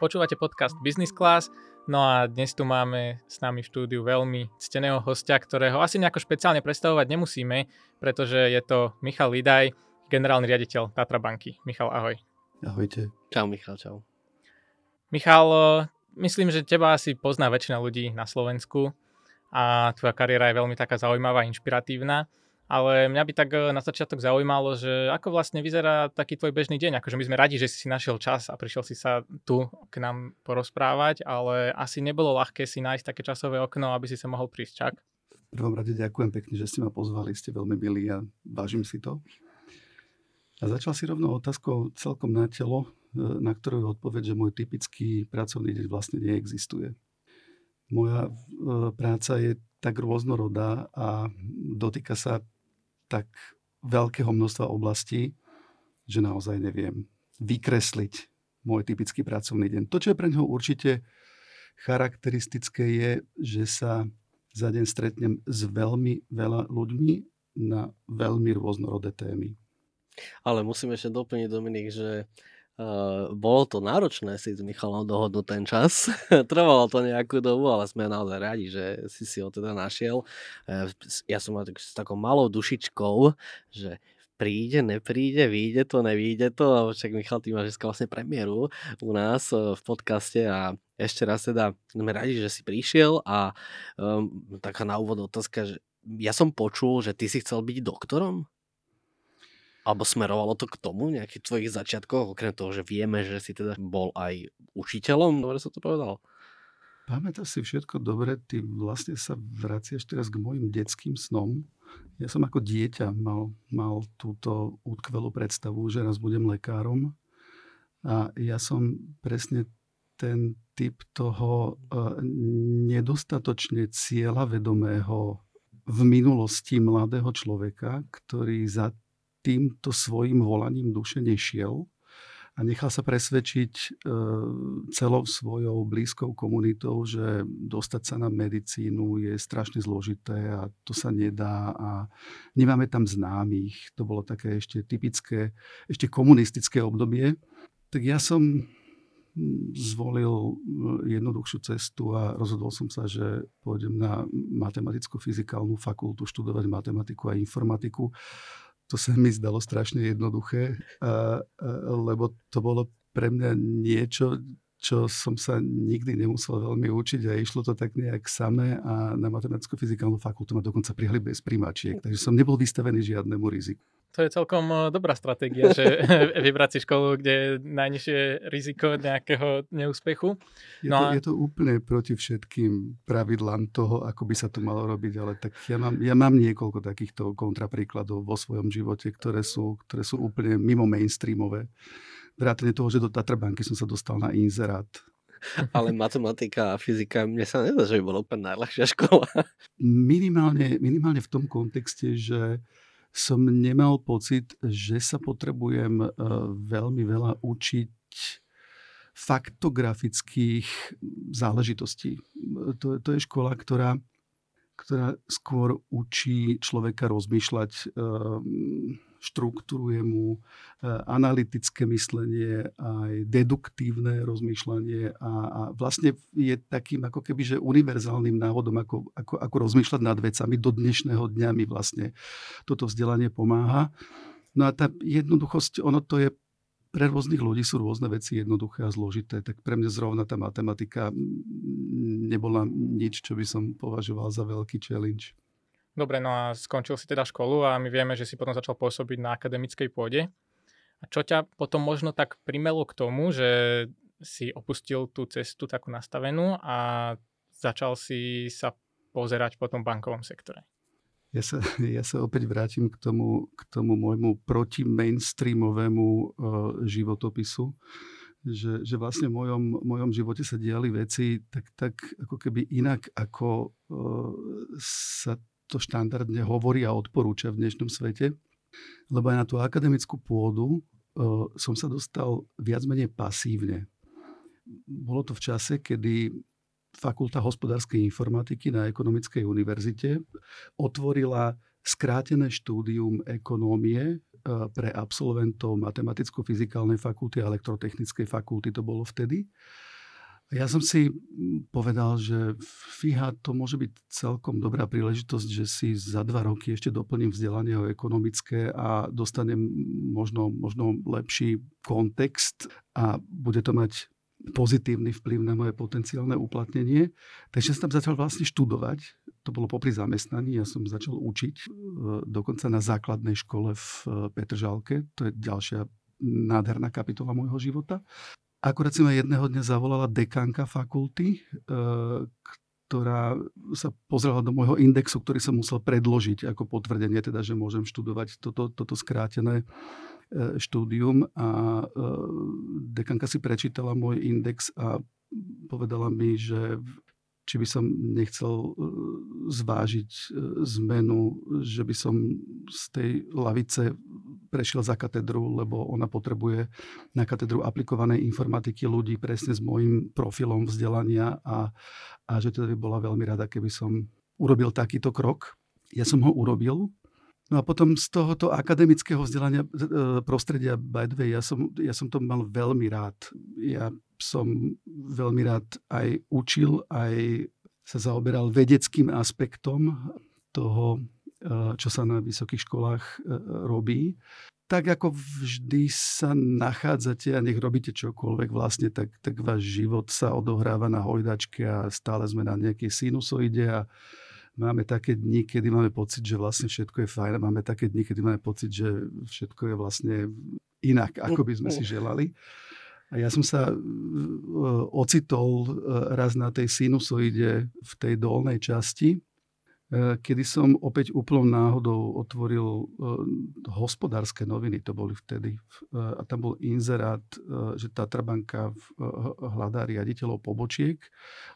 Počúvate podcast Business Class, no a dnes tu máme s nami v štúdiu veľmi cteného hostia, ktorého asi nejako špeciálne predstavovať nemusíme, pretože je to Michal Lidaj, generálny riaditeľ Tatra banky. Michal, ahoj. Ahojte. Čau Michal, čau. Michal, myslím, že teba asi pozná väčšina ľudí na Slovensku a tvoja kariéra je veľmi taká zaujímavá, inšpiratívna. Ale mňa by tak eh, na začiatok zaujímalo, že ako vlastne vyzerá taký tvoj bežný deň. Akože my sme radi, že si našiel čas a prišiel si sa tu k nám porozprávať, ale asi nebolo ľahké si nájsť také časové okno, aby si sa mohol prísť, čak? V prvom rade ďakujem pekne, že ste ma pozvali, ste veľmi milí a vážim si to. A začal si rovno otázkou celkom na telo, eh, na ktorú je odpoveď, že môj typický pracovný deň vlastne neexistuje. Moja eh, práca je tak rôznorodá a dotýka sa tak veľkého množstva oblastí, že naozaj neviem vykresliť môj typický pracovný deň. To, čo je pre neho určite charakteristické, je, že sa za deň stretnem s veľmi veľa ľuďmi na veľmi rôznorodé témy. Ale musím ešte doplniť, Dominik, že Uh, bolo to náročné si s Michalom dohodnúť ten čas. Trvalo to nejakú dobu, ale sme naozaj radi, že si si ho teda našiel. Uh, ja som tak, s takou malou dušičkou, že príde, nepríde, vyjde to, nevyjde to, lebo však Michal, ty máš vlastne premiéru u nás uh, v podcaste a ešte raz teda sme radi, že si prišiel a um, taká na úvod otázka, že ja som počul, že ty si chcel byť doktorom? Alebo smerovalo to k tomu nejakých tvojich začiatkoch, okrem toho, že vieme, že si teda bol aj učiteľom, dobre sa to povedal? Pamätáš si všetko dobre, ty vlastne sa vraciaš teraz k mojim detským snom. Ja som ako dieťa mal, mal túto útkvelú predstavu, že raz budem lekárom. A ja som presne ten typ toho uh, nedostatočne cieľavedomého v minulosti mladého človeka, ktorý za týmto svojim volaním duše nešiel a nechal sa presvedčiť e, celou svojou blízkou komunitou, že dostať sa na medicínu je strašne zložité a to sa nedá a nemáme tam známych. To bolo také ešte typické, ešte komunistické obdobie. Tak ja som zvolil hm, jednoduchšiu cestu a rozhodol som sa, že pôjdem na matematicko-fyzikálnu fakultu študovať matematiku a informatiku to sa mi zdalo strašne jednoduché, a, a, lebo to bolo pre mňa niečo, čo som sa nikdy nemusel veľmi učiť a išlo to tak nejak samé a na matematicko-fyzikálnu fakultu ma dokonca prihli bez primačiek, takže som nebol vystavený žiadnemu riziku. To je celkom eh, dobrá stratégia, že vybrať si školu, kde je najnižšie riziko nejakého neúspechu. Je, no to, a... je to úplne proti všetkým pravidlám toho, ako by sa to malo robiť, ale tak ja mám, ja mám niekoľko takýchto kontrapríkladov vo svojom živote, ktoré sú, ktoré sú úplne mimo mainstreamové vrátane toho, že do Tatrabanky som sa dostal na inzerát. Ale matematika a fyzika, mne sa nedá, že by bola úplne najľahšia škola. Minimálne, minimálne v tom kontexte, že som nemal pocit, že sa potrebujem uh, veľmi veľa učiť faktografických záležitostí. To, to je škola, ktorá, ktorá skôr učí človeka rozmýšľať uh, štruktúruje mu e, analytické myslenie, aj deduktívne rozmýšľanie a, a vlastne je takým ako keby, že univerzálnym návodom, ako, ako, ako rozmýšľať nad vecami. Do dnešného dňa mi vlastne toto vzdelanie pomáha. No a tá jednoduchosť, ono to je pre rôznych ľudí sú rôzne veci jednoduché a zložité, tak pre mňa zrovna tá matematika nebola nič, čo by som považoval za veľký challenge. Dobre, no a skončil si teda školu a my vieme, že si potom začal pôsobiť na akademickej pôde. A čo ťa potom možno tak primelo k tomu, že si opustil tú cestu takú nastavenú a začal si sa pozerať po tom bankovom sektore? Ja sa, ja sa opäť vrátim k tomu, k tomu môjmu protimainstreamovému uh, životopisu. že, že vlastne v mojom, mojom živote sa diali veci tak, tak ako keby inak, ako uh, sa to štandardne hovorí a odporúča v dnešnom svete. Lebo aj na tú akademickú pôdu uh, som sa dostal viac menej pasívne. Bolo to v čase, kedy Fakulta hospodárskej informatiky na Ekonomickej univerzite otvorila skrátené štúdium ekonómie Eh, pre absolventov matematicko-fyzikálnej fakulty a elektrotechnickej fakulty to bolo vtedy. Ja som si hm, povedal, že fíha, to môže byť celkom dobrá príležitosť, že si za dva roky ešte doplním vzdelanie o ekonomické a dostanem možno, možno lepší kontext a bude to mať pozitívny vplyv na moje potenciálne uplatnenie. Takže som tam začal vlastne študovať. To bolo popri zamestnaní. Ja som začal učiť e, dokonca na základnej škole v e, Petržalke. To je ďalšia nádherná kapitola môjho života. Akurát si ma jedného dňa zavolala dekanka fakulty, e, ktorá sa pozrela do môjho indexu, ktorý som musel predložiť ako potvrdenie, teda, že môžem študovať toto, toto skrátené E, štúdium. A e, dekanka si prečítala môj index a povedala mi, že či by som nechcel zvážiť zmenu, že by som z tej lavice prešiel za katedru, lebo ona potrebuje na katedru aplikovanej informatiky ľudí presne s môjim profilom vzdelania a, a že teda by bola veľmi rada, keby som urobil takýto krok. Ja som ho urobil, No a potom z tohoto akademického vzdelania e, prostredia, by the way, ja som, ja som to mal veľmi rád. Ja som veľmi rád aj učil, aj sa zaoberal vedeckým aspektom toho, čo sa na vysokých školách e, robí. Tak ako vždy sa nachádzate a nech robíte čokoľvek vlastne, tak, tak váš život sa odohráva na hojdačke a stále sme na nejakej sinusoide a máme také dni, kedy máme pocit, že vlastne všetko je fajn a máme také dni, kedy máme pocit, že všetko je vlastne inak, ako by sme si želali. A ja som sa e, ocitol raz na tej sinusoide v tej dolnej časti, kedy som opäť úplnou náhodou otvoril hospodárske noviny, to boli vtedy. A tam bol inzerát, že Tatrabanka hľadá riaditeľov pobočiek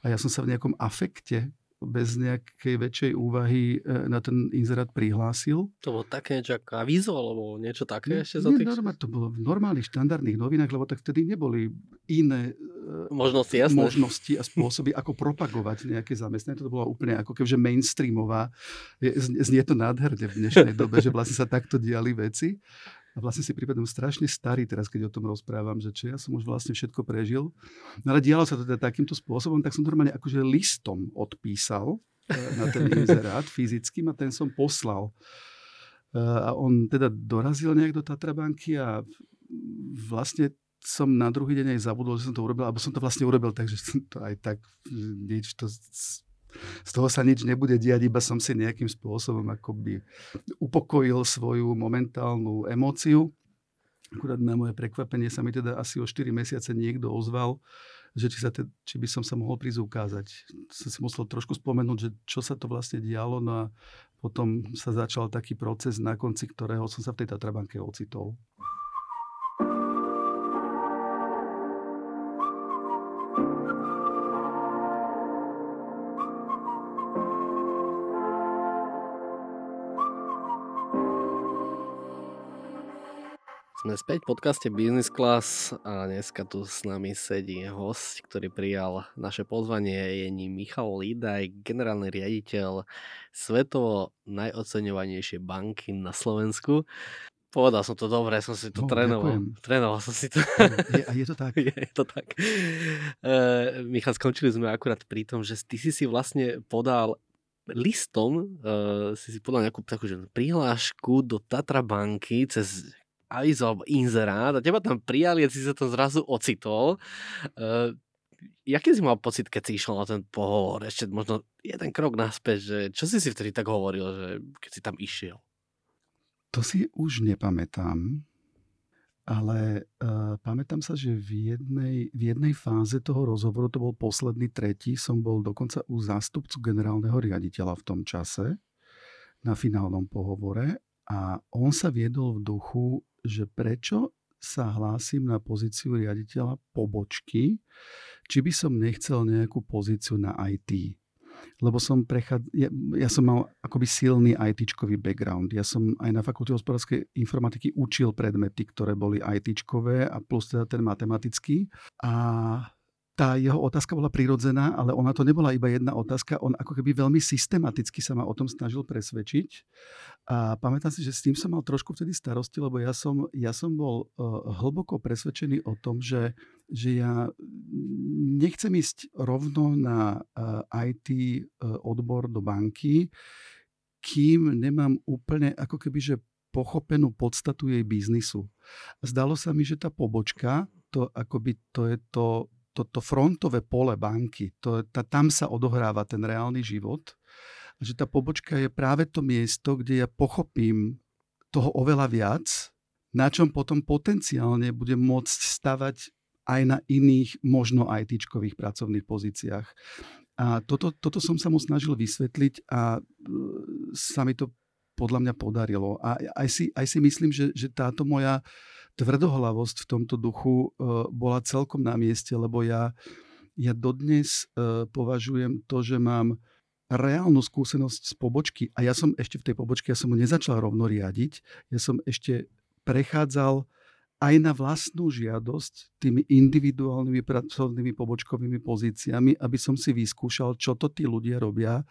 a ja som sa v nejakom afekte bez nejakej väčšej úvahy e, na ten inzerát prihlásil. To bolo také niečo ako avízo, alebo niečo také nie, ešte za tých... Normál, to bolo v normálnych štandardných novinách, lebo tak vtedy neboli iné e, možnosti, jasné. možnosti a spôsoby, ako propagovať nejaké zamestnanie. To bolo úplne ako kebyže mainstreamová. Znie to nádherne v dnešnej dobe, že vlastne sa takto diali veci. A vlastne si pripadám strašne starý teraz, keď o tom rozprávam, že čo ja som už vlastne všetko prežil. No ale dialo sa to teda takýmto spôsobom, tak som normálne akože listom odpísal e, na ten inzerát fyzickým a ten som poslal. E, a on teda dorazil nejak do Tatrabanky a vlastne som na druhý deň aj zabudol, že som to urobil, alebo som to vlastne urobil tak, že som to aj tak nič to z toho sa nič nebude diať, iba som si nejakým spôsobom akoby upokojil svoju momentálnu emóciu. Akurát na moje prekvapenie sa mi teda asi o 4 mesiace niekto ozval, že či, sa te, či by som sa mohol prísť ukázať. Som si musel trošku spomenúť, že čo sa to vlastne dialo, no a potom sa začal taký proces, na konci ktorého som sa v tej Tatrabanke ocitol. Sme späť v podcaste Business Class a dneska tu s nami sedí host, ktorý prijal naše pozvanie. Je ním Michal Lídaj, generálny riaditeľ svetovo najoceňovanejšej banky na Slovensku. Povedal som to dobre, som si to no, trénoval. Ďakujem. Trénoval som si to. Je, a je to tak? Je, je to tak. Uh, Michal, skončili sme akurát pri tom, že ty si si vlastne podal listom uh, si si podal nejakú takú že prihlášku do Tatra banky cez avizo alebo inzerát a teba tam prijali a si sa tam zrazu ocitol. Uh, jaký si mal pocit, keď si išiel na ten pohovor? Ešte možno jeden krok naspäť, že čo si si vtedy tak hovoril, že keď si tam išiel? To si už nepamätám, ale uh, pamätám sa, že v jednej, v jednej fáze toho rozhovoru, to bol posledný tretí, som bol dokonca u zástupcu generálneho riaditeľa v tom čase na finálnom pohovore a on sa viedol v duchu, že prečo sa hlásim na pozíciu riaditeľa pobočky, či by som nechcel nejakú pozíciu na IT lebo som prechad... ja, ja som mal akoby silný ITčkový background. Ja som aj na fakulte hospodárskej informatiky učil predmety, ktoré boli ITčkové a plus teda ten matematický. A tá jeho otázka bola prirodzená, ale ona to nebola iba jedna otázka. On ako keby veľmi systematicky sa ma o tom snažil presvedčiť. A pamätám si, že s tým som mal trošku vtedy starosti, lebo ja som, ja som bol uh, hlboko presvedčený o tom, že, že ja nechcem ísť rovno na uh, IT uh, odbor do banky, kým nemám úplne ako keby, že pochopenú podstatu jej biznisu. Zdalo sa mi, že tá pobočka, to akoby to je to toto frontové pole banky, to, tá, tam sa odohráva ten reálny život. A že tá pobočka je práve to miesto, kde ja pochopím toho oveľa viac, na čom potom potenciálne budem môcť stavať aj na iných, možno IT-čkových pracovných pozíciách. A toto, toto som sa mu snažil vysvetliť a e, sa mi to podľa mňa podarilo. A aj si, aj si myslím, že, že táto moja tvrdohlavosť v tomto duchu uh, bola celkom na mieste, lebo ja, ja dodnes uh, považujem to, že mám reálnu skúsenosť z pobočky. A ja som ešte v tej pobočke, ja som mu nezačal rovno riadiť, ja som ešte prechádzal aj na vlastnú žiadosť tými individuálnymi pracovnými pobočkovými pozíciami, aby som si vyskúšal, čo to tí ľudia robia,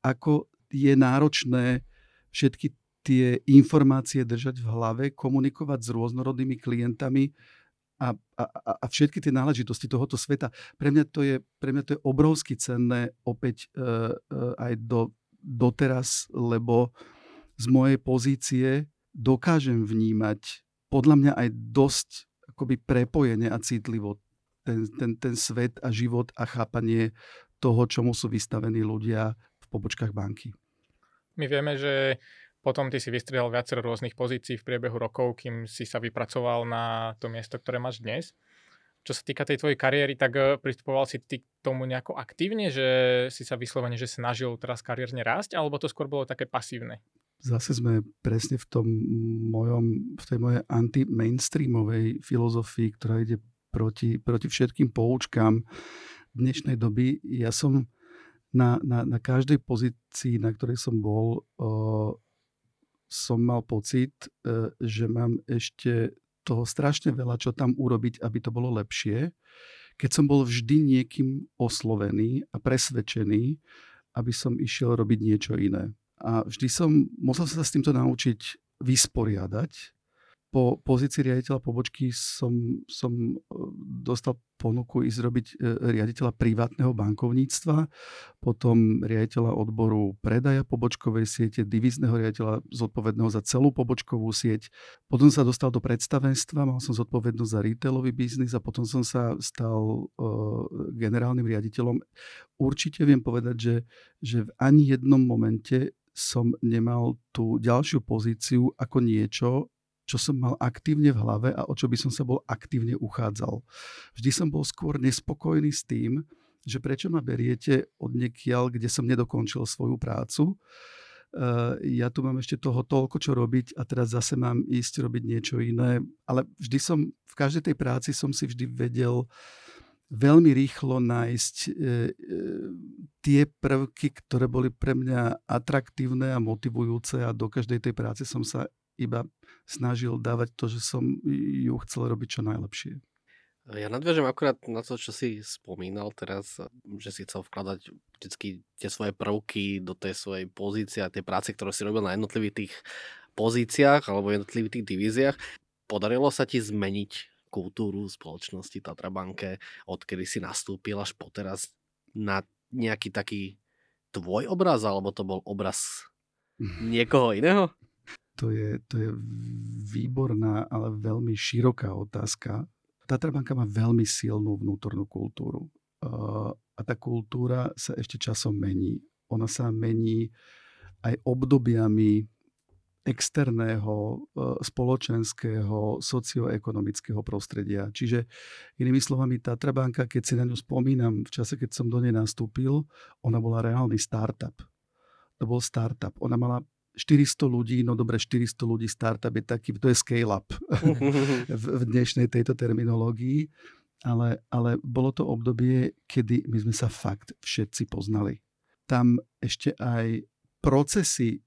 ako je náročné všetky tie informácie držať v hlave, komunikovať s rôznorodnými klientami a, a, a všetky tie náležitosti tohoto sveta. Pre mňa to je, pre mňa to je obrovsky cenné opäť e, e, aj do, doteraz, lebo z mojej pozície dokážem vnímať podľa mňa aj dosť akoby prepojene a citlivo ten, ten, ten svet a život a chápanie toho, čomu sú vystavení ľudia v pobočkách banky. My vieme, že potom ty si vystriedal viacero rôznych pozícií v priebehu rokov, kým si sa vypracoval na to miesto, ktoré máš dnes. Čo sa týka tej tvojej kariéry, tak eh, pristupoval si ty k tomu nejako aktívne, že si sa vyslovene, že snažil teraz kariérne rásť, alebo to skôr bolo také pasívne? Zase sme presne v tom mojom, v tej mojej anti-mainstreamovej filozofii, ktorá ide proti, proti všetkým poučkám dnešnej doby. Ja som na, na, na každej pozícii, na ktorej som bol, uh, som mal pocit, e, že mám ešte toho strašne veľa, čo tam urobiť, aby to bolo lepšie. Keď som bol vždy niekým oslovený a presvedčený, aby som išiel robiť niečo iné. A vždy som musel sa s týmto naučiť vysporiadať po pozícii riaditeľa pobočky som, som e, dostal ponuku ísť robiť e, riaditeľa privátneho bankovníctva, potom riaditeľa odboru predaja pobočkovej siete, divizného riaditeľa zodpovedného za celú pobočkovú sieť. Potom sa dostal do predstavenstva, mal som zodpovednosť za retailový biznis a potom som sa stal uh, generálnym riaditeľom. Určite viem povedať, že, že v ani jednom momente som nemal tú ďalšiu pozíciu ako niečo, čo som mal aktívne v hlave a o čo by som sa bol aktívne uchádzal. Vždy som bol skôr nespokojný s tým, že prečo ma beriete od niekiaľ, kde som nedokončil svoju prácu. Uh, ja tu mám ešte toho toľko, čo robiť a teraz zase mám ísť robiť niečo iné. Ale vždy som, v každej tej práci som si vždy vedel veľmi rýchlo nájsť e, e, tie prvky, ktoré boli pre mňa atraktívne a motivujúce a do každej tej práce som sa iba snažil dávať to, že som ju chcel robiť čo najlepšie. Ja nadviažem akurát na to, čo si spomínal teraz, že si chcel vkladať vždy tie svoje prvky do tej svojej pozície a tie práce, ktoré si robil na jednotlivých tých pozíciách alebo jednotlivých tých divíziách. Podarilo sa ti zmeniť kultúru spoločnosti Tatra Banke, odkedy si nastúpil až po teraz na nejaký taký tvoj obraz, alebo to bol obraz niekoho iného? To je, to je výborná, ale veľmi široká otázka. Tatra banka má veľmi silnú vnútornú kultúru. A tá kultúra sa ešte časom mení. Ona sa mení aj obdobiami externého, e, spoločenského, socioekonomického prostredia. Čiže inými slovami, Tatra keď si na ňu spomínam v čase, keď som do nej nastúpil, ona bola reálny startup. To bol startup. Ona mala 400 ľudí, no dobre, 400 ľudí startup je taký, to je scale-up v, v dnešnej tejto terminológii, ale, ale bolo to obdobie, kedy my sme sa fakt všetci poznali. Tam ešte aj procesy e,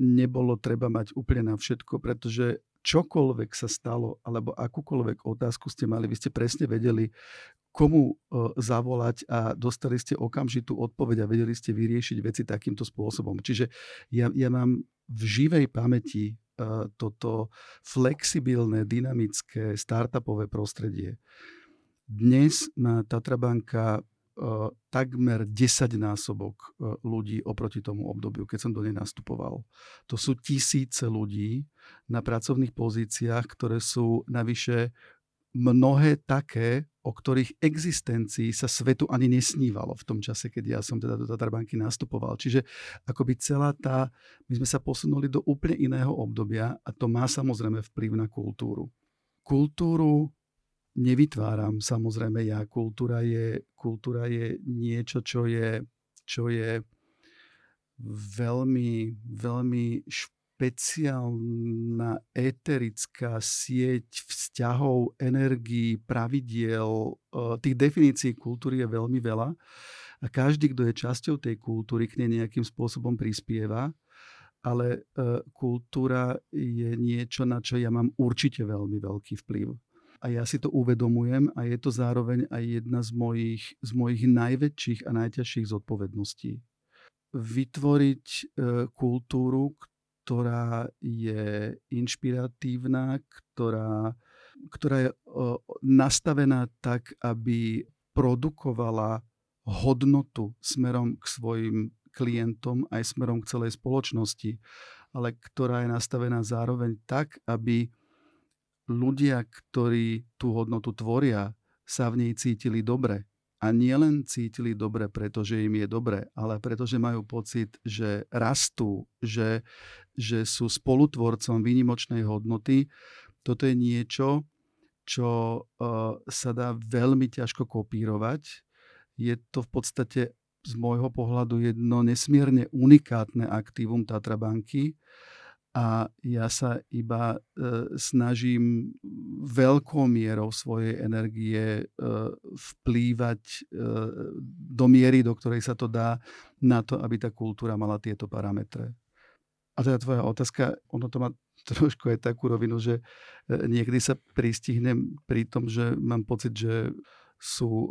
nebolo treba mať úplne na všetko, pretože čokoľvek sa stalo, alebo akúkoľvek otázku ste mali, vy ste presne vedeli, komu e, zavolať a dostali ste okamžitú odpoveď a vedeli ste vyriešiť veci takýmto spôsobom. Čiže ja, ja mám v živej pamäti uh, toto flexibilné, dynamické, startupové prostredie. Dnes má Tatrabanka uh, takmer 10 násobok ľudí oproti tomu obdobiu, keď som do nej nastupoval. To sú tisíce ľudí na pracovných pozíciách, ktoré sú navyše mnohé také, o ktorých existencii sa svetu ani nesnívalo v tom čase, keď ja som teda do Tatarbanky nastupoval. Čiže akoby celá tá, my sme sa posunuli do úplne iného obdobia a to má samozrejme vplyv na kultúru. Kultúru nevytváram samozrejme ja. Kultúra je, kultúra je niečo, čo je, čo je veľmi, veľmi špeciálne špeciálna eterická sieť vzťahov, energií, pravidiel. E, tých definícií kultúry je veľmi veľa a každý, kto je časťou tej kultúry, k nej nejakým spôsobom prispieva, ale e, kultúra je niečo, na čo ja mám určite veľmi veľký vplyv. A ja si to uvedomujem a je to zároveň aj jedna z mojich, z mojich najväčších a najťažších zodpovedností. Vytvoriť e, kultúru, ktorá je inšpiratívna, ktorá, ktorá je nastavená tak, aby produkovala hodnotu smerom k svojim klientom aj smerom k celej spoločnosti, ale ktorá je nastavená zároveň tak, aby ľudia, ktorí tú hodnotu tvoria, sa v nej cítili dobre. A nielen cítili dobre, pretože im je dobre, ale pretože majú pocit, že rastú, že, že sú spolutvorcom výnimočnej hodnoty. Toto je niečo, čo uh, sa dá veľmi ťažko kopírovať. Je to v podstate z môjho pohľadu jedno nesmierne unikátne aktívum Tatrabanky. banky a ja sa iba e, snažím veľkou mierou svojej energie e, vplývať e, do miery, do ktorej sa to dá, na to, aby tá kultúra mala tieto parametre. A teda tvoja otázka, ono to má trošku aj takú rovinu, že e, niekedy sa pristihnem pri tom, že mám pocit, že sú e,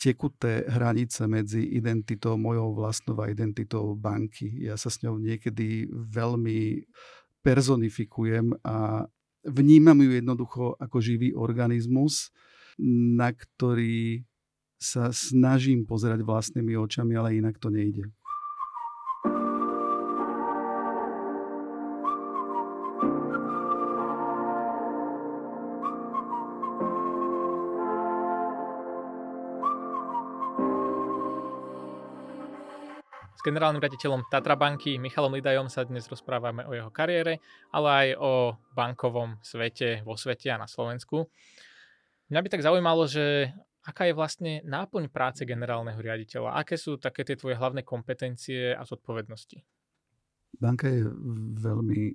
tekuté hranice medzi identitou mojou vlastnou a identitou banky. Ja sa s ňou niekedy veľmi personifikujem a vnímam ju jednoducho ako živý organizmus, na ktorý sa snažím pozerať vlastnými očami, ale inak to nejde. Generálnym raditeľom Tatrabanky Michalom Lidajom sa dnes rozprávame o jeho kariére, ale aj o bankovom svete vo svete a na Slovensku. Mňa by tak zaujímalo, že aká je vlastne náplň práce generálneho riaditeľa? Aké sú také tie tvoje hlavné kompetencie a zodpovednosti? Banka je veľmi e,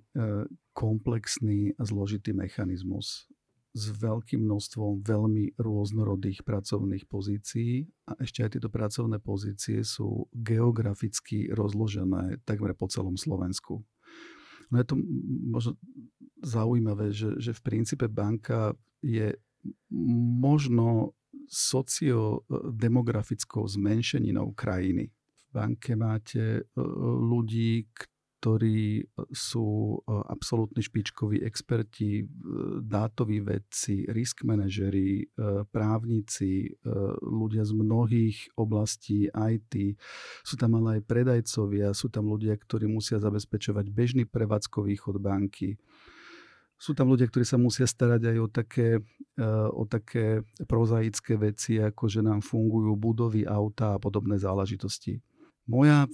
komplexný a zložitý mechanizmus s veľkým množstvom veľmi rôznorodých pracovných pozícií a ešte aj tieto pracovné pozície sú geograficky rozložené takmer po celom Slovensku. No je to možno zaujímavé, že, že v princípe banka je možno sociodemografickou zmenšeninou krajiny. V banke máte e, ľudí, ktorí e, sú e, absolútni špičkoví experti, e, dátoví vedci, risk manažeri, právnici, ľudia z mnohých oblastí IT. Sú tam ale aj predajcovia, sú tam ľudia, ktorí musia zabezpečovať bežný prevádzkový chod banky. Sú tam ľudia, ktorí sa musia starať aj o také, o také prozaické veci, ako že nám fungujú budovy, auta a podobné záležitosti. Moja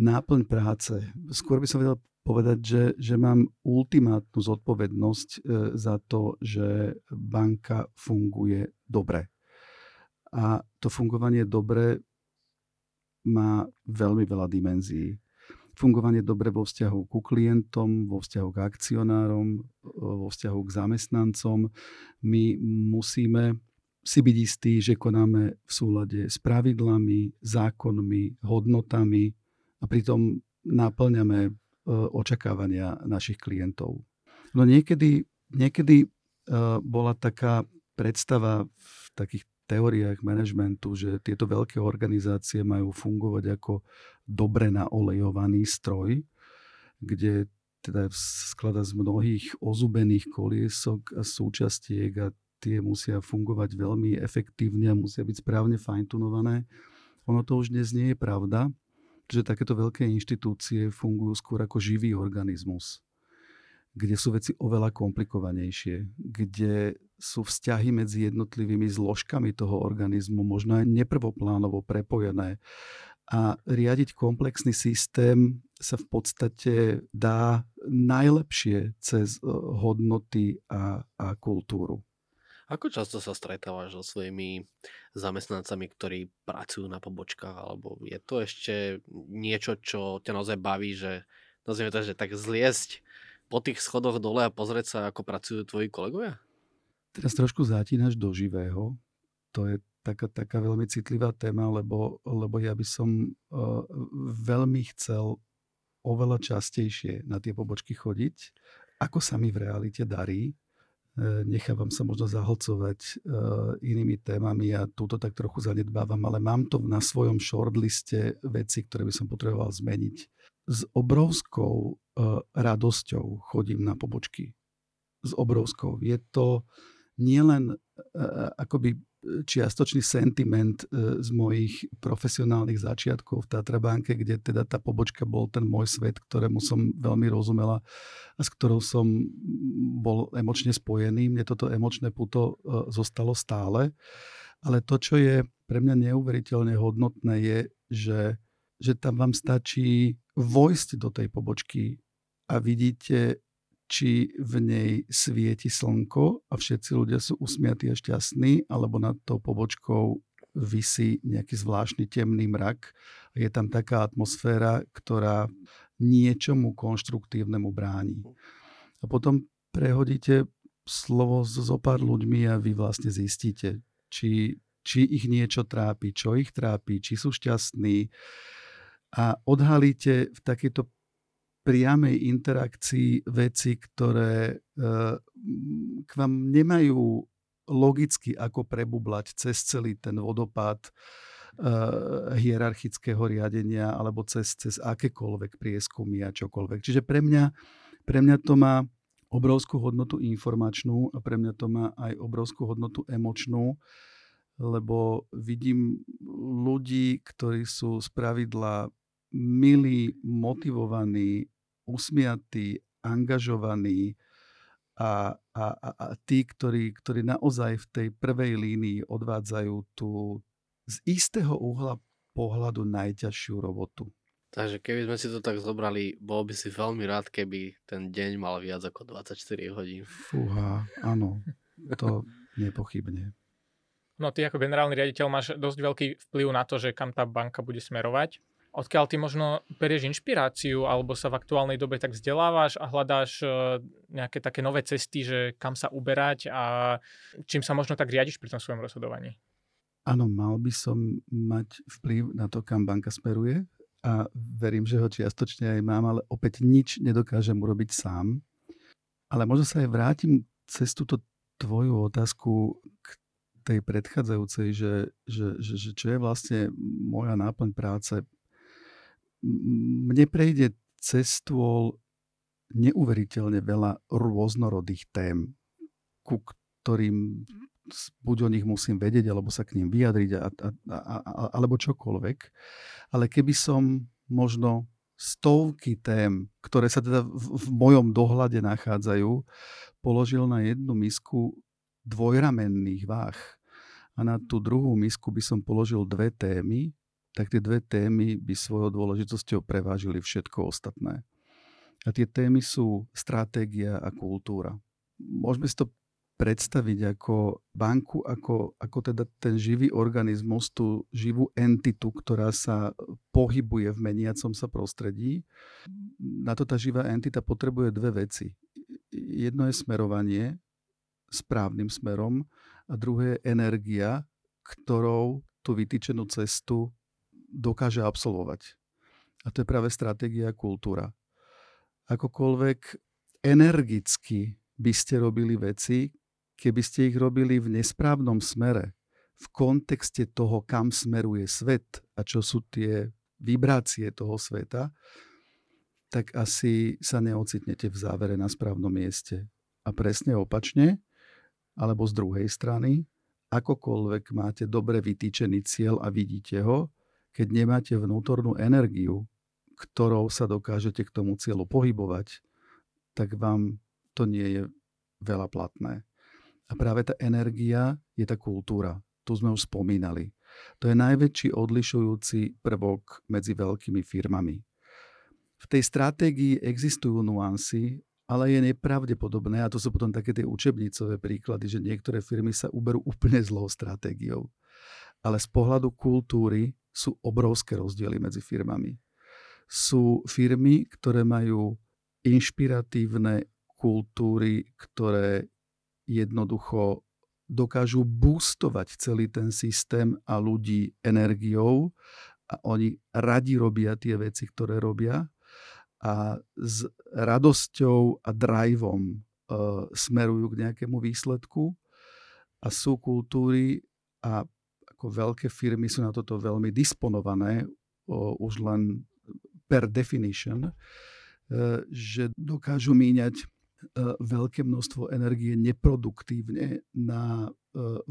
náplň práce. Skôr by som vedel povedať, že, že mám ultimátnu zodpovednosť e, za to, že banka funguje dobre. A to fungovanie dobre má veľmi veľa dimenzií. fungovanie dobre vo vzťahu ku klientom, vo vzťahu k akcionárom, vo vzťahu k zamestnancom. My musíme si byť istí, že konáme v súlade s pravidlami, zákonmi, hodnotami a pritom naplňame e, očakávania našich klientov. No niekedy, niekedy e, bola taká predstava v takých teóriách manažmentu, že tieto veľké organizácie majú fungovať ako dobre naolejovaný stroj, kde teda sklada z mnohých ozubených koliesok a súčastiek a tie musia fungovať veľmi efektívne a musia byť správne fajntunované. Ono to už dnes nie je pravda, že takéto veľké inštitúcie fungujú skôr ako živý organizmus kde sú veci oveľa komplikovanejšie, kde sú vzťahy medzi jednotlivými zložkami toho organizmu možno aj neprvoplánovo prepojené. A riadiť komplexný systém sa v podstate dá najlepšie cez e, hodnoty a, a kultúru. Ako často sa stretávaš so svojimi zamestnancami, ktorí pracujú na pobočkách, alebo je to ešte niečo, čo ťa naozaj baví, že nazvime to, že tak zliesť po tých schodoch dole a pozrieť sa, ako pracujú tvoji kolegovia? Teraz trošku zatínaš do živého. To je taká, taká veľmi citlivá téma, lebo, lebo ja by som uh, veľmi chcel oveľa častejšie na tie pobočky chodiť. Ako sa mi v realite darí, nechávam sa možno zahlcovať uh, inými témami a túto tak trochu zanedbávam, ale mám to na svojom shortliste veci, ktoré by som potreboval zmeniť s obrovskou uh, radosťou chodím na pobočky. S obrovskou. Je to nielen akoby čiastočný sentiment z mojich profesionálnych začiatkov v Tatrabanke, kde teda tá pobočka bol ten môj svet, ktorému som veľmi rozumela a s ktorou som bol emočne spojený. Mne toto emočné puto zostalo stále. Ale to, čo je pre mňa neuveriteľne hodnotné, je, že že tam vám stačí vojsť do tej pobočky a vidíte, či v nej svieti slnko a všetci ľudia sú usmiatí a šťastní, alebo nad tou pobočkou vysí nejaký zvláštny temný mrak. Je tam taká atmosféra, ktorá niečomu konštruktívnemu bráni. A potom prehodíte slovo so pár ľuďmi a vy vlastne zistíte, či, či ich niečo trápi, čo ich trápi, či sú šťastní, a odhalíte v takejto priamej interakcii veci, ktoré eh, k vám nemajú logicky ako prebublať cez celý ten vodopád eh, hierarchického riadenia alebo cez, cez akékoľvek prieskumy a čokoľvek. Čiže pre mňa, pre mňa to má obrovskú hodnotu informačnú a pre mňa to má aj obrovskú hodnotu emočnú, lebo vidím ľudí, ktorí sú z pravidla milí, motivovaní, usmiatí, angažovaní a, a, a, a tí, ktorí, ktorí naozaj v tej prvej línii odvádzajú tú z istého uhla pohľadu najťažšiu robotu. Takže keby sme si to tak zobrali, bol by si veľmi rád, keby ten deň mal viac ako 24 hodín. Fúha, áno, to nepochybne. No ty ako generálny riaditeľ máš dosť veľký vplyv na to, že kam tá banka bude smerovať odkiaľ ty možno berieš inšpiráciu alebo sa v aktuálnej dobe tak vzdelávaš a hľadáš e, nejaké také nové cesty, že kam sa uberať a čím sa možno tak riadiš pri tom svojom rozhodovaní? Áno, mal by som mať vplyv na to, kam banka smeruje a verím, že ho čiastočne aj mám, ale opäť nič nedokážem urobiť sám. Ale možno sa aj vrátim cez túto tvoju otázku k tej predchádzajúcej, že, že, že, že čo je vlastne moja náplň práce mne prejde cez stôl neuveriteľne veľa rôznorodých tém, ku ktorým buď o nich musím vedieť, alebo sa k ním vyjadriť, a, a, a, a, alebo čokoľvek. Ale keby som možno stovky tém, ktoré sa teda v, v mojom dohľade nachádzajú, položil na jednu misku dvojramenných váh a na tú druhú misku by som položil dve témy, tak tie dve témy by svojou dôležitosťou prevážili všetko ostatné. A tie témy sú stratégia a kultúra. Môžeme si to predstaviť ako banku, ako, ako teda ten živý organizmus, tú živú entitu, ktorá sa pohybuje v meniacom sa prostredí. Na to tá živá entita potrebuje dve veci. Jedno je smerovanie správnym smerom a druhé je energia, ktorou tú vytýčenú cestu dokáže absolvovať. A to je práve stratégia kultúra. Akokoľvek energicky by ste robili veci, keby ste ich robili v nesprávnom smere, v kontexte toho, kam smeruje svet a čo sú tie vibrácie toho sveta, tak asi sa neocitnete v závere na správnom mieste. A presne opačne, alebo z druhej strany, akokoľvek máte dobre vytýčený cieľ a vidíte ho, keď nemáte vnútornú energiu, ktorou sa dokážete k tomu cieľu pohybovať, tak vám to nie je veľa platné. A práve tá energia je tá kultúra. Tu sme už spomínali. To je najväčší odlišujúci prvok medzi veľkými firmami. V tej stratégii existujú nuancy, ale je nepravdepodobné, a to sú potom také tie učebnicové príklady, že niektoré firmy sa uberú úplne zlou stratégiou. Ale z pohľadu kultúry sú obrovské rozdiely medzi firmami. Sú firmy, ktoré majú inšpiratívne kultúry, ktoré jednoducho dokážu boostovať celý ten systém a ľudí energiou a oni radi robia tie veci, ktoré robia a s radosťou a driveom e, smerujú k nejakému výsledku a sú kultúry a ako veľké firmy sú na toto veľmi disponované, o, už len per definition, e, že dokážu míňať E, veľké množstvo energie neproduktívne na e,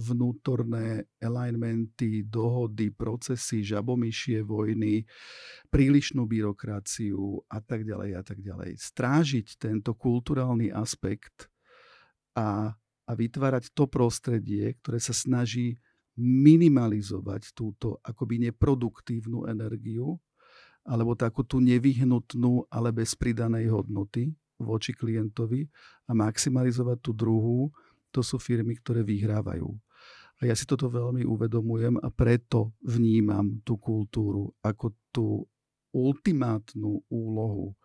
vnútorné alignmenty, dohody, procesy, žabomyšie vojny, prílišnú byrokraciu a tak ďalej a tak ďalej. Strážiť tento kulturálny aspekt a, a vytvárať to prostredie, ktoré sa snaží minimalizovať túto akoby neproduktívnu energiu alebo takú tú nevyhnutnú, ale bez pridanej hodnoty, voči klientovi a maximalizovať tú druhú, to sú firmy, ktoré vyhrávajú. A ja si toto veľmi uvedomujem a preto vnímam tú kultúru ako tú ultimátnu úlohu,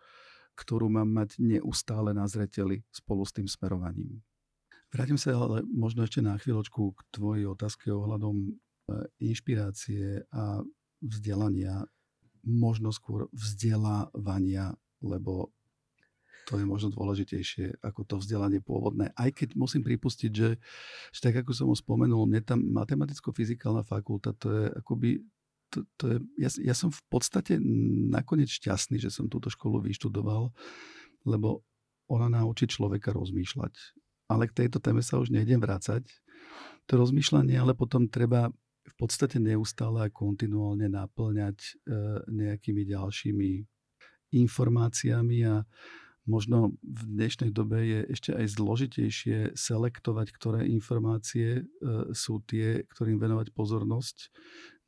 ktorú mám mať neustále na zreteli spolu s tým smerovaním. Vrátim sa ale možno ešte na chvíľočku k tvojej otázke ohľadom e, inšpirácie a vzdelania, možno skôr vzdelávania, lebo to je možno dôležitejšie ako to vzdelanie pôvodné. Aj keď musím pripustiť, že, že tak ako som ho spomenul, mne tam matematicko-fyzikálna fakulta, to je akoby to, to je, ja, ja som v podstate nakoniec šťastný, že som túto školu vyštudoval, lebo ona naučí človeka rozmýšľať. Ale k tejto téme sa už nejdem vrácať. To rozmýšľanie ale potom treba v podstate neustále a kontinuálne naplňať e, nejakými ďalšími informáciami a možno v dnešnej dobe je ešte aj zložitejšie selektovať, ktoré informácie e, sú tie, ktorým venovať pozornosť,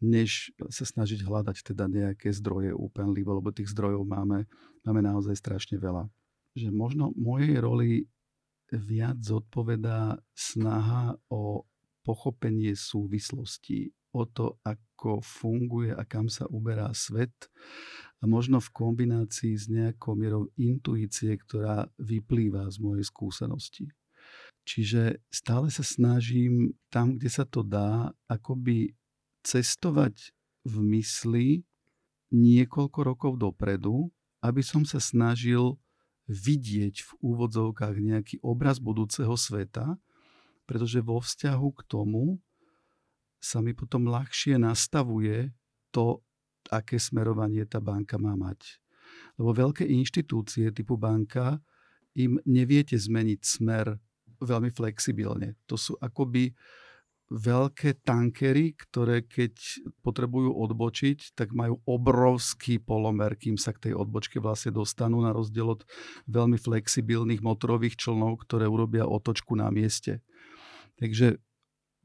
než sa snažiť hľadať teda nejaké zdroje úpenlivo, lebo tých zdrojov máme, máme naozaj strašne veľa. Že možno mojej roli viac zodpovedá snaha o pochopenie súvislostí, o to, ako funguje a kam sa uberá svet a možno v kombinácii s nejakou mierou intuície, ktorá vyplýva z mojej skúsenosti. Čiže stále sa snažím tam, kde sa to dá, akoby cestovať v mysli niekoľko rokov dopredu, aby som sa snažil vidieť v úvodzovkách nejaký obraz budúceho sveta, pretože vo vzťahu k tomu sa mi potom ľahšie nastavuje to, aké smerovanie tá banka má mať. Lebo veľké inštitúcie typu banka im neviete zmeniť smer veľmi flexibilne. To sú akoby veľké tankery, ktoré keď potrebujú odbočiť, tak majú obrovský polomer, kým sa k tej odbočke vlastne dostanú na rozdiel od veľmi flexibilných motorových člnov, ktoré urobia otočku na mieste. Takže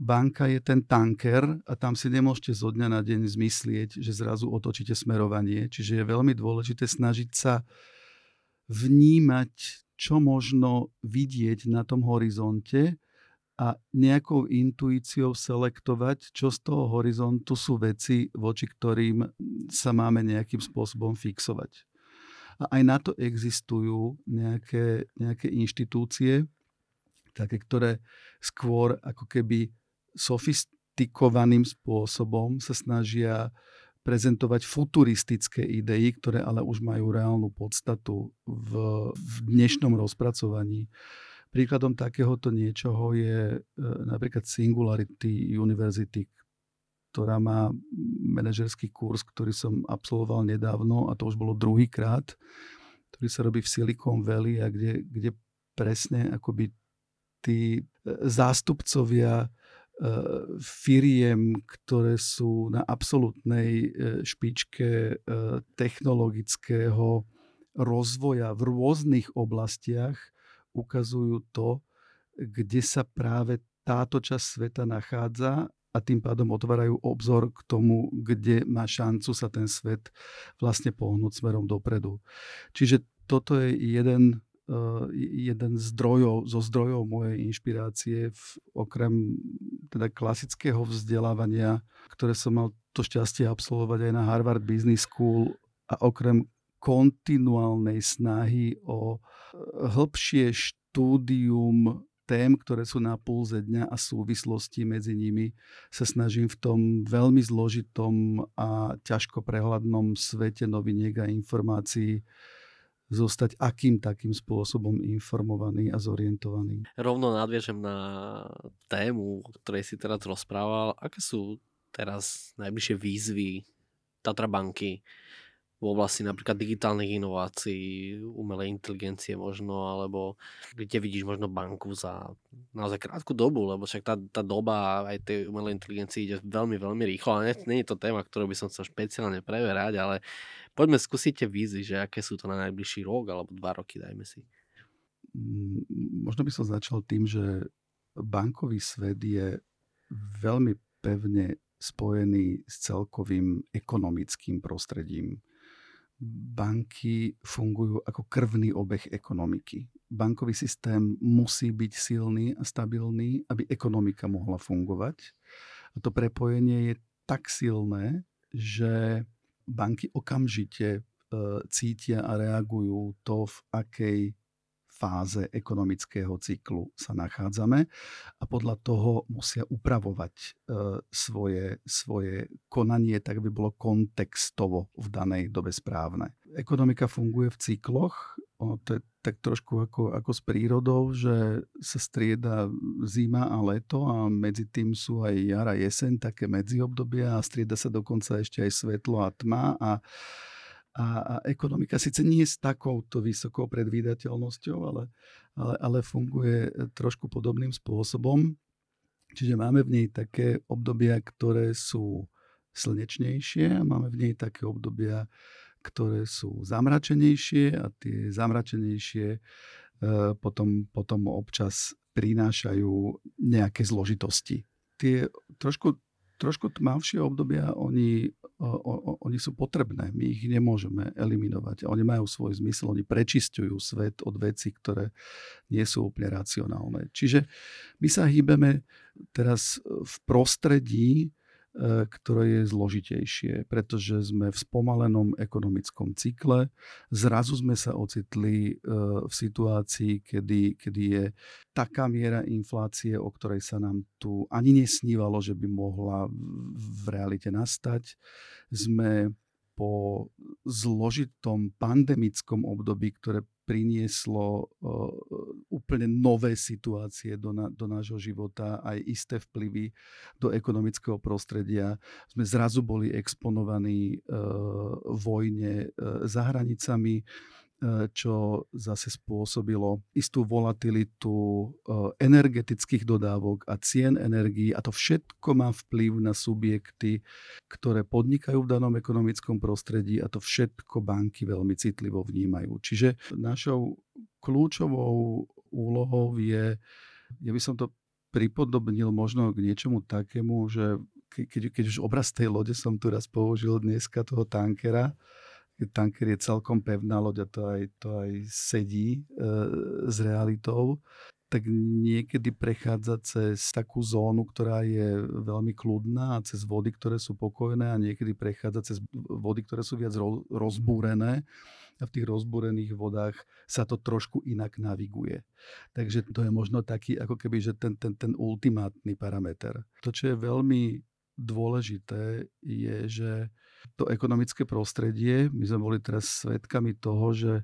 banka je ten tanker a tam si nemôžete zo dňa na deň zmyslieť, že zrazu otočíte smerovanie. Čiže je veľmi dôležité snažiť sa vnímať, čo možno vidieť na tom horizonte a nejakou intuíciou selektovať, čo z toho horizontu sú veci, voči ktorým sa máme nejakým spôsobom fixovať. A aj na to existujú nejaké, nejaké inštitúcie, také, ktoré skôr ako keby sofistikovaným spôsobom sa snažia prezentovať futuristické idei, ktoré ale už majú reálnu podstatu v, v dnešnom rozpracovaní. Príkladom takéhoto niečoho je e, napríklad Singularity University, ktorá má manažerský kurz, ktorý som absolvoval nedávno a to už bolo druhýkrát, ktorý sa robí v Silicon Valley a kde, kde presne akoby tí e, zástupcovia E, firiem, ktoré sú na absolútnej špičke technologického rozvoja v rôznych oblastiach, ukazujú to, kde sa práve táto časť sveta nachádza a tým pádom otvárajú obzor k tomu, kde má šancu sa ten svet vlastne pohnúť smerom dopredu. Čiže toto je jeden Eh, jeden zdrojov, zo zdrojov mojej inšpirácie v, okrem teda klasického vzdelávania, ktoré som mal to šťastie absolvovať aj na Harvard Business School a okrem kontinuálnej snahy o eh, hĺbšie štúdium tém, ktoré sú na pulze dňa a súvislosti medzi nimi, sa snažím v tom veľmi zložitom a ťažko prehľadnom svete noviniek a informácií zostať akým takým spôsobom informovaný a zorientovaný. Rovno nadviežem na tému, o ktorej si teraz rozprával. Aké sú teraz najbližšie výzvy Tatrabanky v oblasti napríklad digitálnych inovácií, umelej inteligencie možno, alebo kde vidíš možno banku za naozaj krátku dobu, lebo však tá, tá doba aj tej umelej inteligencie ide veľmi, veľmi rýchlo, ale nie, je to téma, ktorú by som chcel špeciálne preverať, ale poďme skúsite vízy, že aké sú to na najbližší rok alebo dva roky, dajme si. Mm, možno by som začal tým, že bankový svet je veľmi pevne spojený s celkovým ekonomickým prostredím banky fungujú ako krvný obeh ekonomiky. Bankový systém musí byť silný a stabilný, aby ekonomika mohla fungovať. A to prepojenie je tak silné, že banky okamžite e, cítia a reagujú to, v akej fáze ekonomického cyklu sa nachádzame a podľa toho musia upravovať e, svoje, svoje konanie, tak by bolo kontextovo v danej dobe správne. Ekonomika funguje v cykloch, ono to je tak trošku ako, ako s prírodou, že sa strieda zima a leto a medzi tým sú aj jara, jeseň, také medziobdobia a strieda sa dokonca ešte aj svetlo a tma a a, a ekonomika síce nie s takouto vysokou predvídateľnosťou, ale, ale, ale funguje e, trošku podobným spôsobom. Čiže máme v nej také obdobia, ktoré sú slnečnejšie a máme v nej také obdobia, ktoré sú zamračenejšie a tie zamračenejšie e, potom, potom občas prinášajú nejaké zložitosti. Tie trošku trošku tmavšie obdobia, oni, oni sú potrebné. My ich nemôžeme eliminovať. Oni majú svoj zmysel, oni prečisťujú svet od vecí, ktoré nie sú úplne racionálne. Čiže my sa hýbeme teraz v prostredí, ktoré je zložitejšie, pretože sme v spomalenom ekonomickom cykle. Zrazu sme sa ocitli e, v situácii, kedy, kedy je taká miera inflácie, o ktorej sa nám tu ani nesnívalo, že by mohla v realite nastať. Sme po zložitom pandemickom období, ktoré prinieslo uh, úplne nové situácie do, na, do nášho života, aj isté vplyvy do ekonomického prostredia. Sme zrazu boli exponovaní uh, vojne uh, za hranicami E, čo zase spôsobilo istú volatilitu e, energetických dodávok a cien energií a to všetko má vplyv na subjekty, ktoré podnikajú v danom ekonomickom prostredí a to všetko banky veľmi citlivo vnímajú. Čiže našou kľúčovou úlohou je, ja by som to pripodobnil možno k niečomu takému, že keď, keď už obraz tej lode som tu raz použil dneska, toho tankera, tanker je celkom pevná loď a to aj, to aj sedí e, s realitou. tak niekedy prechádza cez takú zónu, ktorá je veľmi kľudná a cez vody, ktoré sú pokojné a niekedy prechádza cez vody, ktoré sú viac rozbúrené v tých rozbúrených vodách sa to trošku inak naviguje. Takže to je možno taký, ako keby, že ten, ten, ten ultimátny parameter. To, čo je veľmi dôležité, je, že to ekonomické prostredie, my sme boli teraz svedkami toho, že,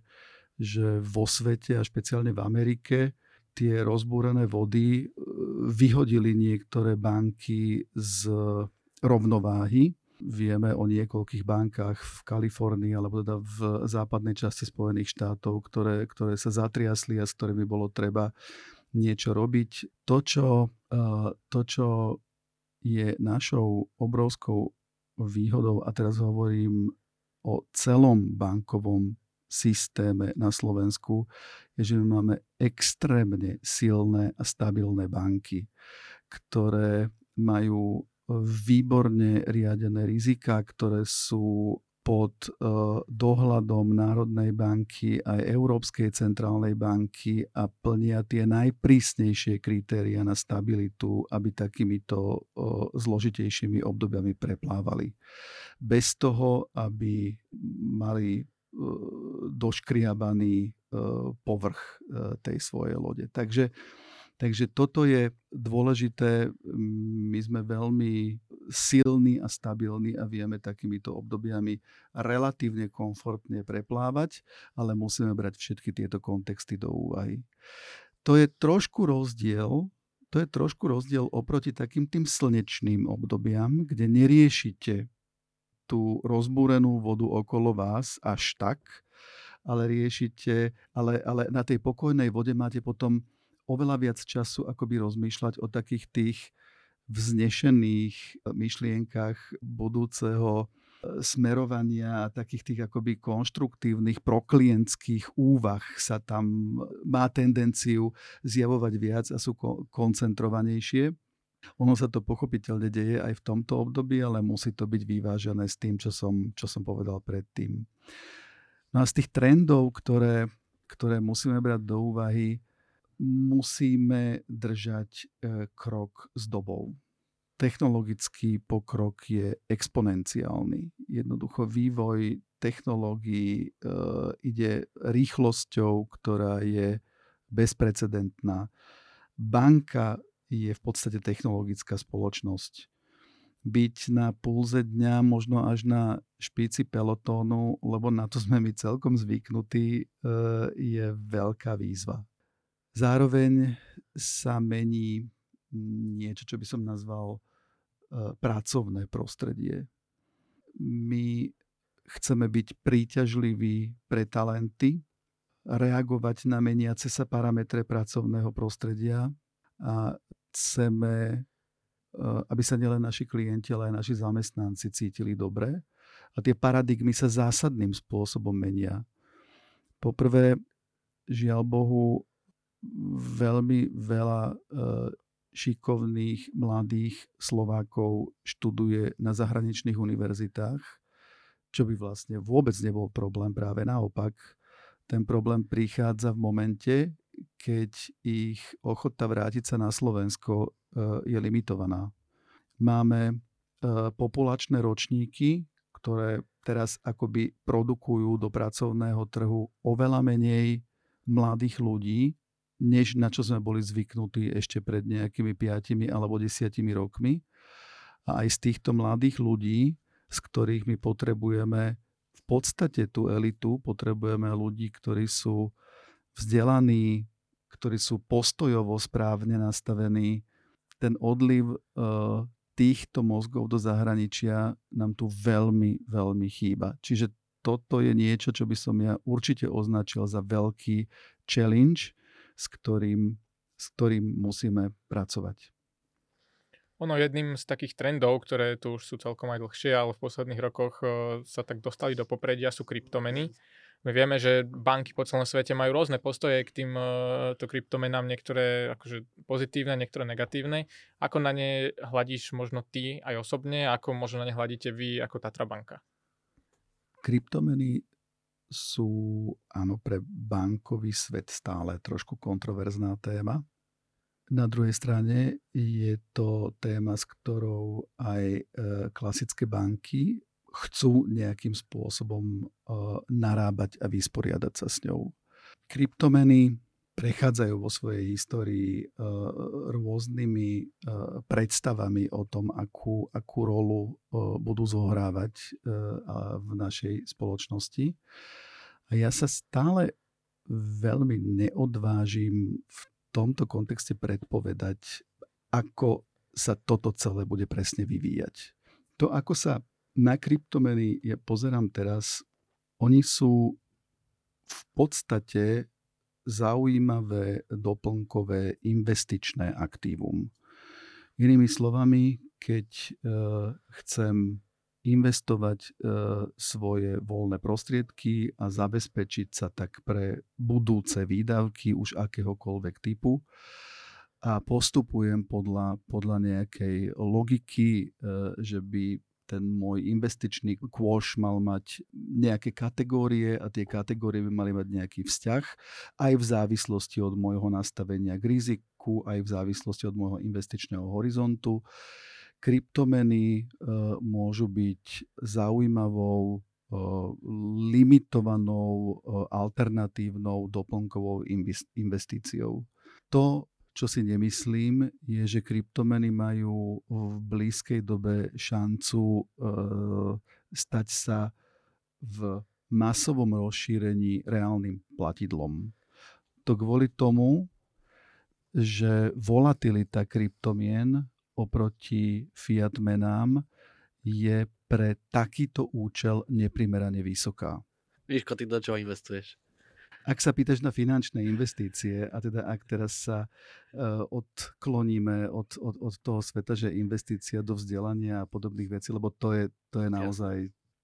že vo svete a špeciálne v Amerike tie rozbúrené vody e, vyhodili niektoré banky z rovnováhy. Vieme o niekoľkých bankách v Kalifornii alebo teda v západnej časti Spojených štátov, ktoré, ktoré sa zatriasli a s ktorými bolo treba niečo robiť. To, čo, e, to, čo je našou obrovskou výhodou, a teraz hovorím o celom bankovom systéme na Slovensku, je, že my máme extrémne silné a stabilné banky, ktoré majú výborne riadené rizika, ktoré sú pod uh, dohľadom Národnej banky aj Európskej centrálnej banky a plnia tie najprísnejšie kritéria na stabilitu, aby takýmito uh, zložitejšími obdobiami preplávali. Bez toho, aby mali doškriabaný povrch tej svojej lode. Takže, takže toto je dôležité. My sme veľmi silní a stabilní a vieme takýmito obdobiami relatívne komfortne preplávať, ale musíme brať všetky tieto kontexty do úvahy. To je trošku rozdiel, to je trošku rozdiel oproti takým tým slnečným obdobiam, kde neriešite tú rozbúrenú vodu okolo vás až tak, ale riešite, ale, ale na tej pokojnej vode máte potom oveľa viac času akoby rozmýšľať o takých tých vznešených myšlienkach budúceho e, smerovania a takých tých akoby konštruktívnych proklientských úvah sa tam má tendenciu zjavovať viac a sú koncentrovanejšie. Ono sa to pochopiteľne deje aj v tomto období, ale musí to byť vyvážené s tým, čo som, čo som povedal predtým. No a z tých trendov, ktoré, ktoré musíme brať do úvahy, musíme držať e, krok s dobou. Technologický pokrok je exponenciálny. Jednoducho vývoj technológií e, ide rýchlosťou, ktorá je bezprecedentná. Banka je v podstate technologická spoločnosť. Byť na pulze dňa, možno až na špici pelotónu, lebo na to sme my celkom zvyknutí, eh, je veľká výzva. Zároveň sa mení niečo, čo by som nazval eh, pracovné prostredie. My chceme byť príťažliví pre talenty, reagovať na meniace sa parametre pracovného prostredia a chceme, eh, aby sa nielen naši klienti, ale aj naši zamestnanci cítili dobre. A tie paradigmy sa zásadným spôsobom menia. Poprvé, žiaľ Bohu, veľmi veľa eh, šikovných mladých Slovákov študuje na zahraničných univerzitách, čo by vlastne vôbec nebol problém, práve naopak. Ten problém prichádza v momente, keď ich ochota vrátiť sa na Slovensko e, je limitovaná. Máme e, populačné ročníky, ktoré teraz akoby produkujú do pracovného trhu oveľa menej mladých ľudí, než na čo sme boli zvyknutí ešte pred nejakými 5 alebo 10 rokmi. A aj z týchto mladých ľudí, z ktorých my potrebujeme v podstate tú elitu, potrebujeme ľudí, ktorí sú vzdelaní, ktorí sú postojovo správne nastavení. Ten odliv uh, týchto mozgov do zahraničia nám tu veľmi, veľmi chýba. Čiže toto je niečo, čo by som ja určite označil za veľký challenge, s ktorým, s ktorým musíme pracovať. Ono jedným z takých trendov, ktoré tu už sú celkom aj dlhšie, ale v posledných rokoch uh, sa tak dostali do popredia, sú kryptomeny. My vieme, že banky po celom svete majú rôzne postoje k týmto e, kryptomenám, niektoré akože pozitívne, niektoré negatívne. Ako na ne hľadíš možno ty aj osobne, ako možno na ne hľadíte vy ako Tatra banka? Kryptomeny sú áno pre bankový svet stále trošku kontroverzná téma. na druhej strane je to téma, s ktorou aj e, klasické banky chcú nejakým spôsobom e, narábať a vysporiadať sa s ňou. Kryptomeny prechádzajú vo svojej histórii uh, rôznymi uh, predstavami o tom, akú, akú rolu uh, budú zohrávať v našej spoločnosti. A ja sa stále veľmi neodvážim v tomto kontexte predpovedať, ako sa toto celé bude presne vyvíjať. To, ako sa na kryptomeny ja pozerám teraz, oni sú v podstate zaujímavé doplnkové investičné aktívum. Inými slovami, keď e, chcem investovať e, svoje voľné prostriedky a zabezpečiť sa tak pre budúce výdavky už akéhokoľvek typu a postupujem podľa, podľa nejakej logiky, e, že by ten môj investičný kôš mal mať nejaké kategórie a tie kategórie by mali mať nejaký vzťah aj v závislosti od môjho nastavenia k riziku, aj v závislosti od môjho investičného horizontu. Kryptomeny e, môžu byť zaujímavou, e, limitovanou, e, alternatívnou, doplnkovou investíciou. To čo si nemyslím, je, že kryptomeny majú v blízkej dobe šancu e, stať sa v masovom rozšírení reálnym platidlom. To kvôli tomu, že volatilita kryptomien oproti fiat menám je pre takýto účel neprimerane vysoká. Miško, ty do čoho investuješ? Ak sa pýtaš na finančné investície a teda ak teraz sa uh, odkloníme od, od, od toho sveta, že investícia do vzdelania a podobných vecí, lebo to je, to je naozaj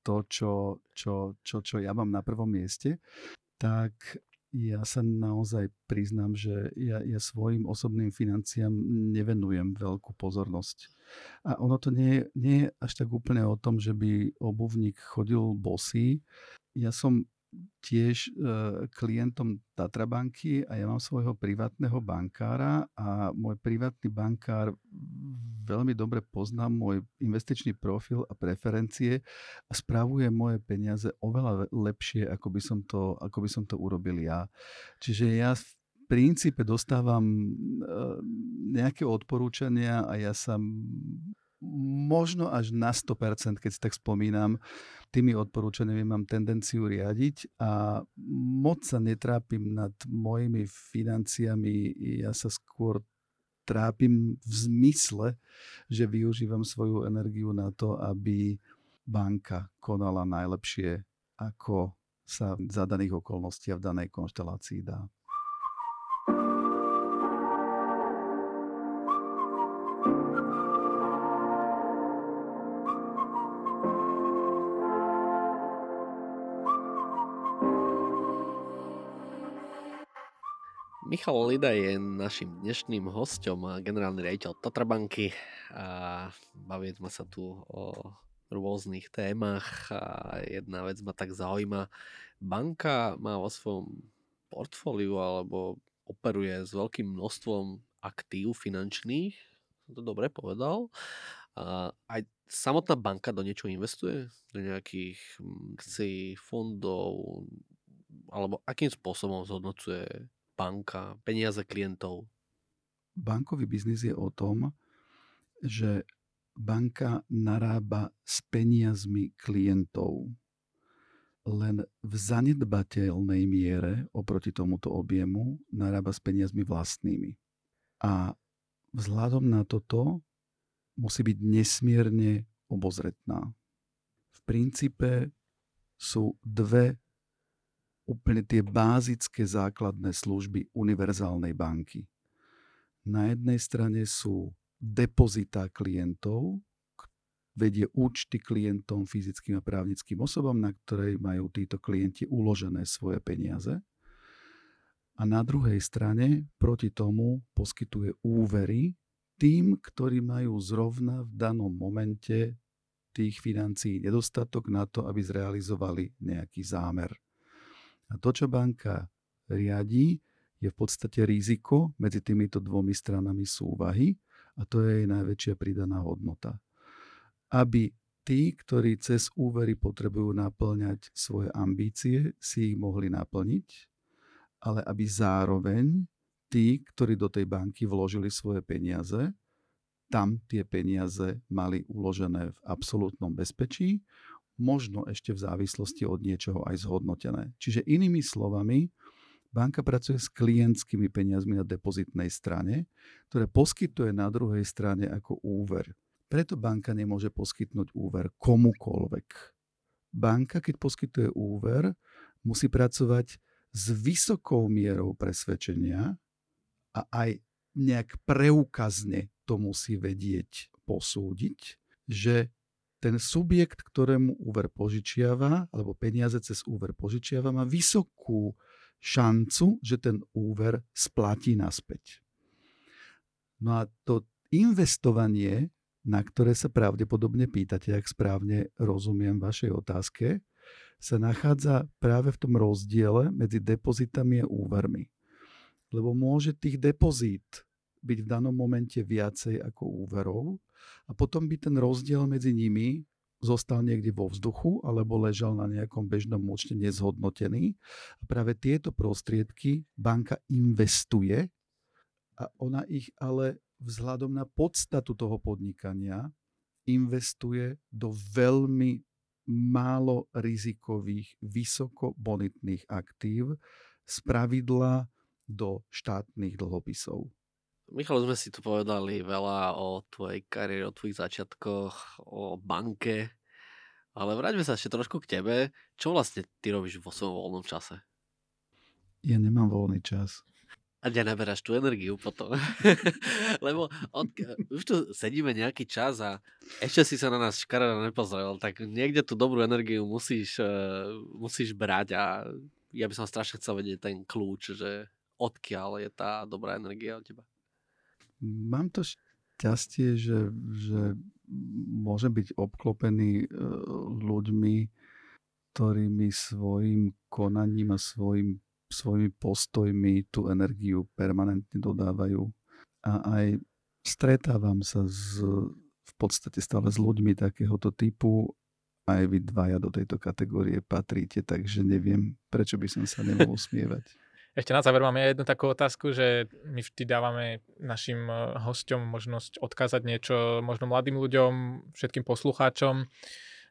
to, čo, čo, čo, čo ja mám na prvom mieste, tak ja sa naozaj priznám, že ja, ja svojim osobným financiám nevenujem veľkú pozornosť. A ono to nie, nie je až tak úplne o tom, že by obuvník chodil bosý. Ja som tiež e, klientom Tatrabanky a ja mám svojho privátneho bankára a môj privátny bankár veľmi dobre pozná môj investičný profil a preferencie a spravuje moje peniaze oveľa lepšie, ako by som to, ako by som to urobil ja. Čiže ja v princípe dostávam e, nejaké odporúčania a ja sa možno až na 100%, keď si tak spomínam, tými odporúčaniami mám tendenciu riadiť a moc sa netrápim nad mojimi financiami. Ja sa skôr trápim v zmysle, že využívam svoju energiu na to, aby banka konala najlepšie, ako sa za daných okolností a v danej konštelácii dá. Michal Lida je našim dnešným hostom a generálny riaditeľ Tatrabanky a bavili sme sa tu o rôznych témach a jedna vec ma tak zaujíma. Banka má vo svojom portfóliu alebo operuje s veľkým množstvom aktív finančných, som to dobre povedal. A aj samotná banka do niečo investuje? Do nejakých akcií, fondov? Alebo akým spôsobom zhodnocuje banka, peniaze klientov? Bankový biznis je o tom, že banka narába s peniazmi klientov len v zanedbateľnej miere oproti tomuto objemu narába s peniazmi vlastnými. A vzhľadom na toto musí byť nesmierne obozretná. V princípe sú dve úplne tie bázické základné služby univerzálnej banky. Na jednej strane sú depozitá klientov, vedie účty klientom, fyzickým a právnickým osobám, na ktorej majú títo klienti uložené svoje peniaze. A na druhej strane proti tomu poskytuje úvery tým, ktorí majú zrovna v danom momente tých financií nedostatok na to, aby zrealizovali nejaký zámer. A to, čo banka riadi, je v podstate riziko medzi týmito dvomi stranami súvahy a to je jej najväčšia pridaná hodnota. Aby tí, ktorí cez úvery potrebujú naplňať svoje ambície, si ich mohli naplniť, ale aby zároveň tí, ktorí do tej banky vložili svoje peniaze, tam tie peniaze mali uložené v absolútnom bezpečí, možno ešte v závislosti od niečoho aj zhodnotené. Čiže inými slovami, banka pracuje s klientskými peniazmi na depozitnej strane, ktoré poskytuje na druhej strane ako úver. Preto banka nemôže poskytnúť úver komukolvek. Banka, keď poskytuje úver, musí pracovať s vysokou mierou presvedčenia a aj nejak preukazne to musí vedieť posúdiť, že ten subjekt, ktorému úver požičiava, alebo peniaze cez úver požičiava, má vysokú šancu, že ten úver splatí naspäť. No a to investovanie na ktoré sa pravdepodobne pýtate, ak správne rozumiem vašej otázke, sa nachádza práve v tom rozdiele medzi depozitami a úvermi. Lebo môže tých depozít byť v danom momente viacej ako úverov a potom by ten rozdiel medzi nimi zostal niekde vo vzduchu alebo ležal na nejakom bežnom účte nezhodnotený. A práve tieto prostriedky banka investuje a ona ich ale vzhľadom na podstatu toho podnikania investuje do veľmi málo rizikových, vysoko bonitných aktív, z pravidla do štátnych dlhopisov. Michal, sme si tu povedali veľa o tvojej kariére, o tvojich začiatkoch, o banke, ale vráťme sa ešte trošku k tebe. Čo vlastne ty robíš vo svojom voľnom čase? Ja nemám voľný čas. A kde naberáš tú energiu potom? Lebo od, už tu sedíme nejaký čas a ešte si sa na nás škaredo nepozrel, tak niekde tú dobrú energiu musíš, uh, musíš brať a ja by som strašne chcel vedieť ten kľúč, že odkiaľ je tá dobrá energia od teba. Mám to šťastie, že, že môžem byť obklopený uh, ľuďmi, ktorí mi svojim konaním a svojim svojimi postojmi tú energiu permanentne dodávajú. A aj stretávam sa s, v podstate stále s ľuďmi takéhoto typu. Aj vy dvaja do tejto kategórie patríte, takže neviem, prečo by som sa nemohol smievať. Ešte na záver máme jednu takú otázku, že my vždy dávame našim eh, hosťom možnosť odkázať niečo možno mladým ľuďom, všetkým poslucháčom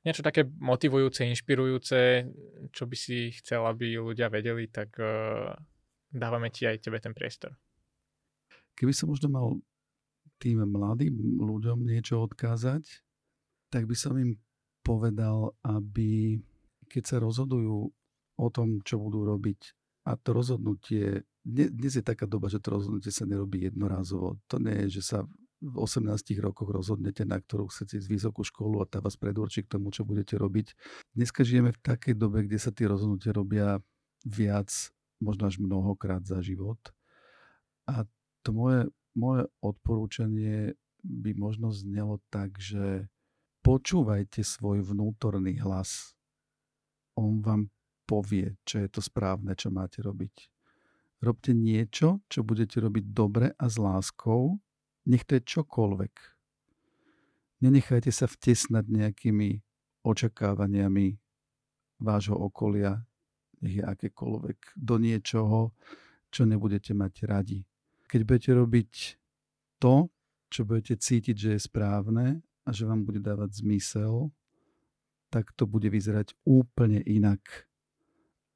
niečo také motivujúce, inšpirujúce, čo by si chcel, aby ľudia vedeli, tak uh, dávame ti aj tebe ten priestor. Keby som možno mal tým mladým ľuďom niečo odkázať, tak by som im povedal, aby keď sa rozhodujú o tom, čo budú robiť, a to rozhodnutie, dnes je taká doba, že to rozhodnutie sa nerobí jednorázovo. To nie je, že sa v 18 rokoch rozhodnete, na ktorú chcete ísť vysokú školu a tá vás predurčí k tomu, čo budete robiť. Dneska žijeme v takej dobe, kde sa tie rozhodnutia robia viac, možno až mnohokrát za život. A to moje, moje odporúčanie by možno znelo tak, že počúvajte svoj vnútorný hlas. On vám povie, čo je to správne, čo máte robiť. Robte niečo, čo budete robiť dobre a s láskou nech to je čokoľvek. Nenechajte sa vtesnať nejakými očakávaniami vášho okolia, nech je akékoľvek, do niečoho, čo nebudete mať radi. Keď budete robiť to, čo budete cítiť, že je správne a že vám bude dávať zmysel, tak to bude vyzerať úplne inak,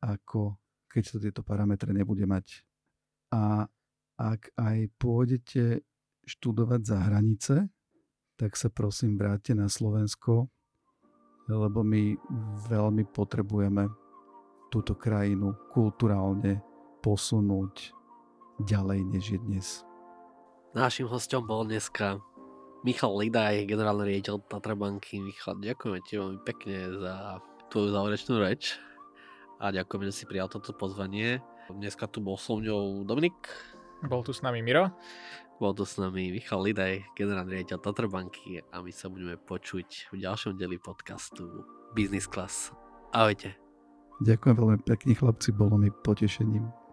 ako keď to tieto parametre nebude mať. A ak aj pôjdete študovať za hranice, tak sa prosím vráťte na Slovensko, lebo my veľmi potrebujeme túto krajinu kulturálne posunúť ďalej, než je dnes. Našim hostom bol dneska Michal Lidaj, generálny riaditeľ Tatrabanky. Michal, ďakujeme ti veľmi pekne za tvoju záverečnú reč a ďakujeme, že si prijal toto pozvanie. Dneska tu bol so mňou Dominik. Bol tu s nami Miro. Bol tu s nami Michal Lidaj, generálny riaditeľ Tatrabanky a my sa budeme počuť v ďalšom deli podcastu Business Class. Ahojte. Ďakujem veľmi pekne chlapci, bolo mi potešením.